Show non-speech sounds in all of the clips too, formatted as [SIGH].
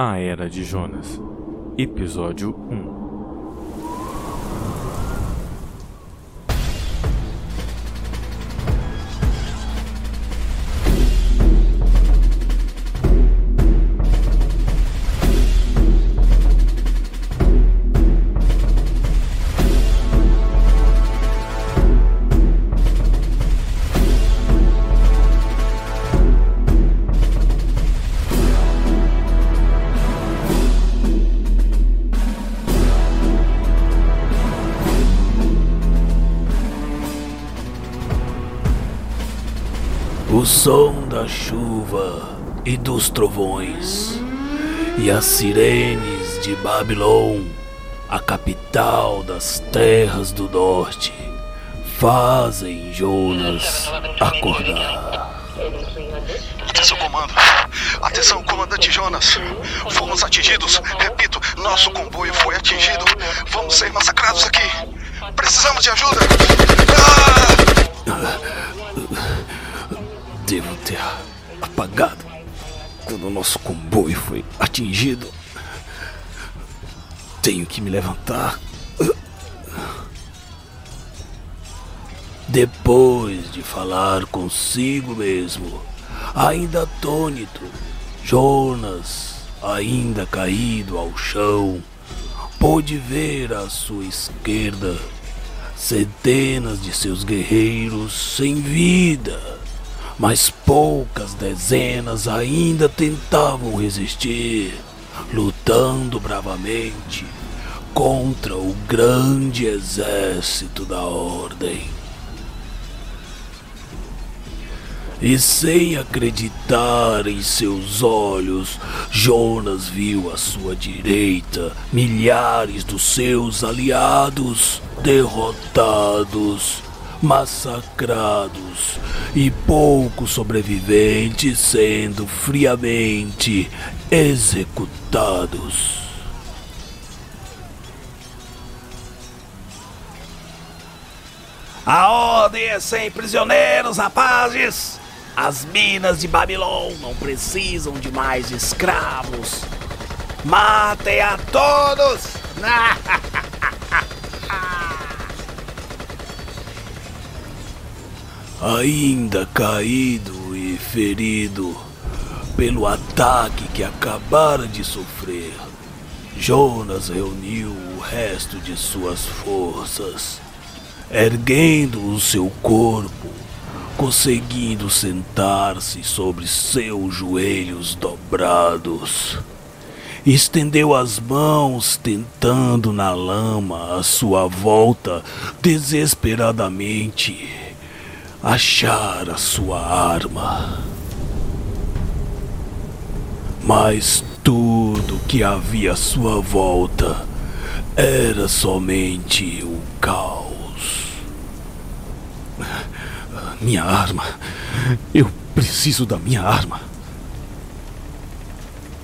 A Era de Jonas, Episódio 1 som da chuva e dos trovões, e as sirenes de Babilônia, a capital das terras do norte, fazem Jonas acordar. Atenção, comando. Atenção, comandante Jonas. Fomos atingidos. Repito, nosso comboio foi atingido. Vamos ser massacrados aqui. Precisamos de ajuda. Ah! Devo ter apagado quando o nosso comboio foi atingido. Tenho que me levantar. Depois de falar consigo mesmo, ainda atônito, Jonas, ainda caído ao chão, pôde ver à sua esquerda centenas de seus guerreiros sem vida mas poucas dezenas ainda tentavam resistir, lutando bravamente contra o grande exército da Ordem. E sem acreditar em seus olhos, Jonas viu à sua direita milhares dos seus aliados derrotados massacrados e poucos sobreviventes sendo friamente executados. A ordem é sem prisioneiros, rapazes! As minas de Babilônia não precisam de mais escravos. Matem a todos! [LAUGHS] ainda caído e ferido pelo ataque que acabara de sofrer, Jonas reuniu o resto de suas forças, erguendo o seu corpo, conseguindo sentar-se sobre seus joelhos dobrados. Estendeu as mãos, tentando na lama à sua volta desesperadamente achar a sua arma. Mas tudo que havia à sua volta era somente o caos. Minha arma. Eu preciso da minha arma.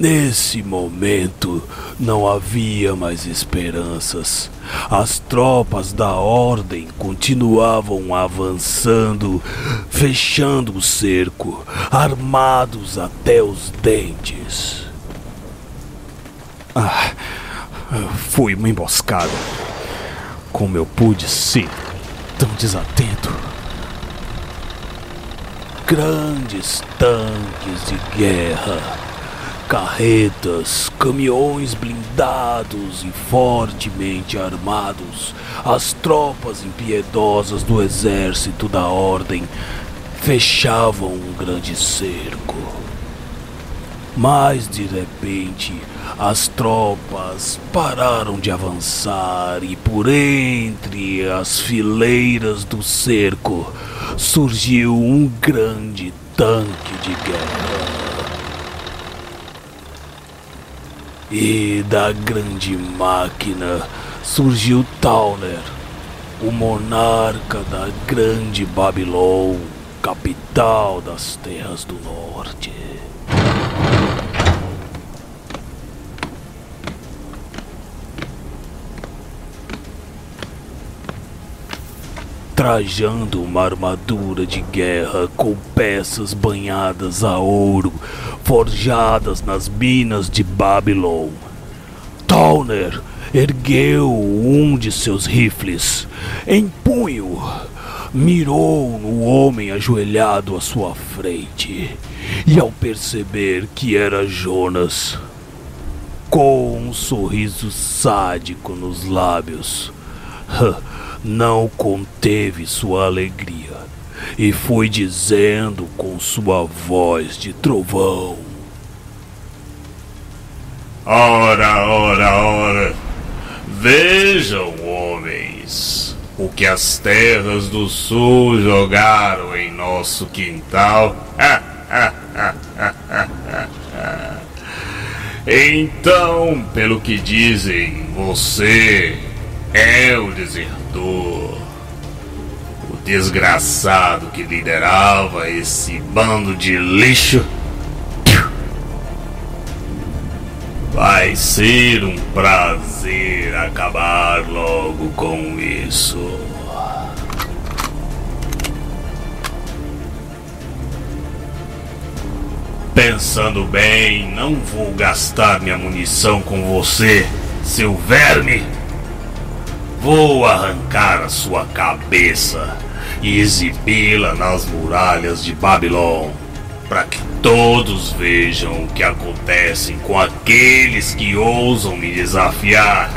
Nesse momento não havia mais esperanças. As tropas da ordem continuavam avançando, fechando o cerco, armados até os dentes. Ah, foi uma emboscada. Como eu pude ser tão desatento? Grandes tanques de guerra Carretas, caminhões blindados e fortemente armados, as tropas impiedosas do exército da ordem fechavam um grande cerco. Mas de repente as tropas pararam de avançar e por entre as fileiras do cerco surgiu um grande tanque de guerra. E da grande máquina surgiu Tauner, o monarca da grande Babilônia, capital das terras do norte. Trajando uma armadura de guerra com peças banhadas a ouro, forjadas nas minas de Babylon. Towner ergueu um de seus rifles em punho, mirou no homem ajoelhado à sua frente e, ao perceber que era Jonas, com um sorriso sádico nos lábios, [LAUGHS] não conteve sua alegria e foi dizendo com sua voz de trovão: Ora, ora, ora, vejam, homens, o que as terras do sul jogaram em nosso quintal. [LAUGHS] então, pelo que dizem, você é o desertor. O desgraçado que liderava esse bando de lixo. Vai ser um prazer acabar logo com isso. Pensando bem, não vou gastar minha munição com você, seu verme. Vou arrancar a sua cabeça e exibi-la nas muralhas de Babilônia, para que todos vejam o que acontece com aqueles que ousam me desafiar.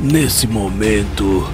Nesse momento,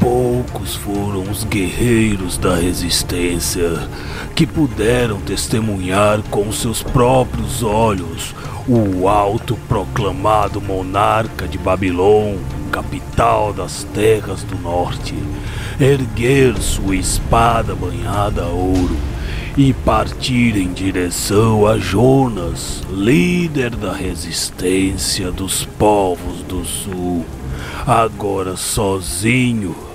poucos foram os guerreiros da resistência que puderam testemunhar com seus próprios olhos o autoproclamado monarca de Babilônia, capital das terras do norte, erguer sua espada banhada a ouro e partir em direção a Jonas, líder da resistência dos povos do sul, agora sozinho,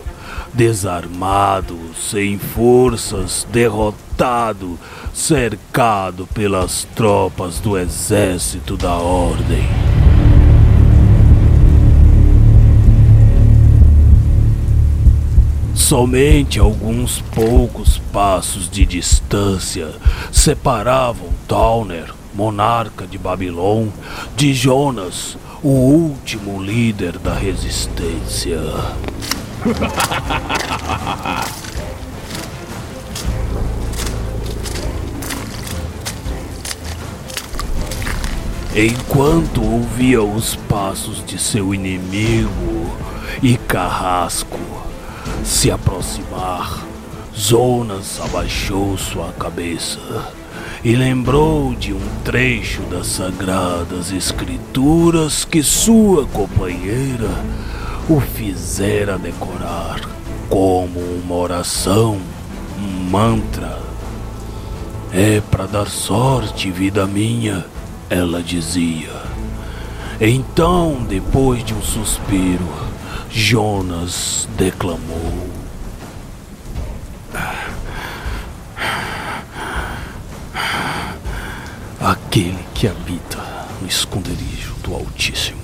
desarmado, sem forças, derrotado cercado pelas tropas do exército da ordem. Somente alguns poucos passos de distância separavam Towner, monarca de Babilônia, de Jonas, o último líder da resistência. [LAUGHS] Enquanto ouvia os passos de seu inimigo e Carrasco se aproximar, Jonas abaixou sua cabeça e lembrou de um trecho das sagradas escrituras que sua companheira o fizera decorar como uma oração, um mantra. É para dar sorte, vida minha ela dizia. Então, depois de um suspiro, Jonas declamou. Aquele que habita no esconderijo do Altíssimo,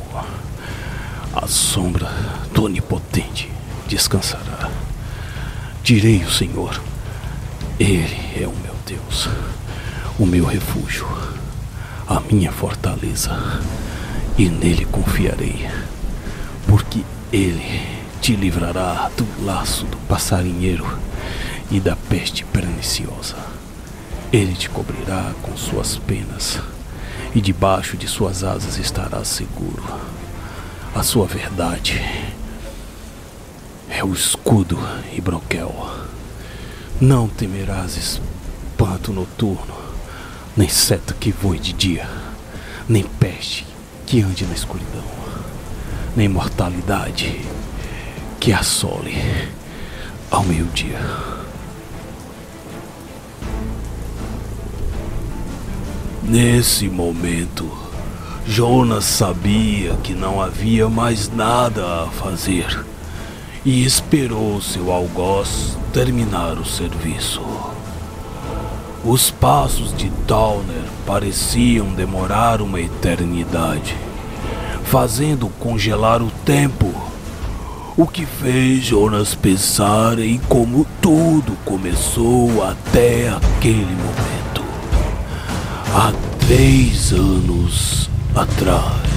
a sombra do Onipotente descansará. Direi o Senhor, Ele é o meu Deus, o meu refúgio a minha fortaleza, e nele confiarei, porque ele te livrará do laço do passarinheiro e da peste perniciosa. Ele te cobrirá com suas penas, e debaixo de suas asas estarás seguro. A sua verdade é o escudo e broquel. Não temerás espanto noturno nem seta que voe de dia, nem peste que ande na escuridão, nem mortalidade que assole ao meio-dia. Nesse momento, Jonas sabia que não havia mais nada a fazer e esperou seu algoz terminar o serviço. Os passos de Towner pareciam demorar uma eternidade, fazendo congelar o tempo. o que fez Jonas pensar em como tudo começou até aquele momento. Há três anos atrás.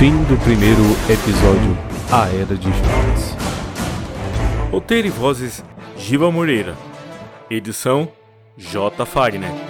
Fim do primeiro episódio A Era de Jonas. Roteiro e vozes Giva Moreira. Edição J. Fagner.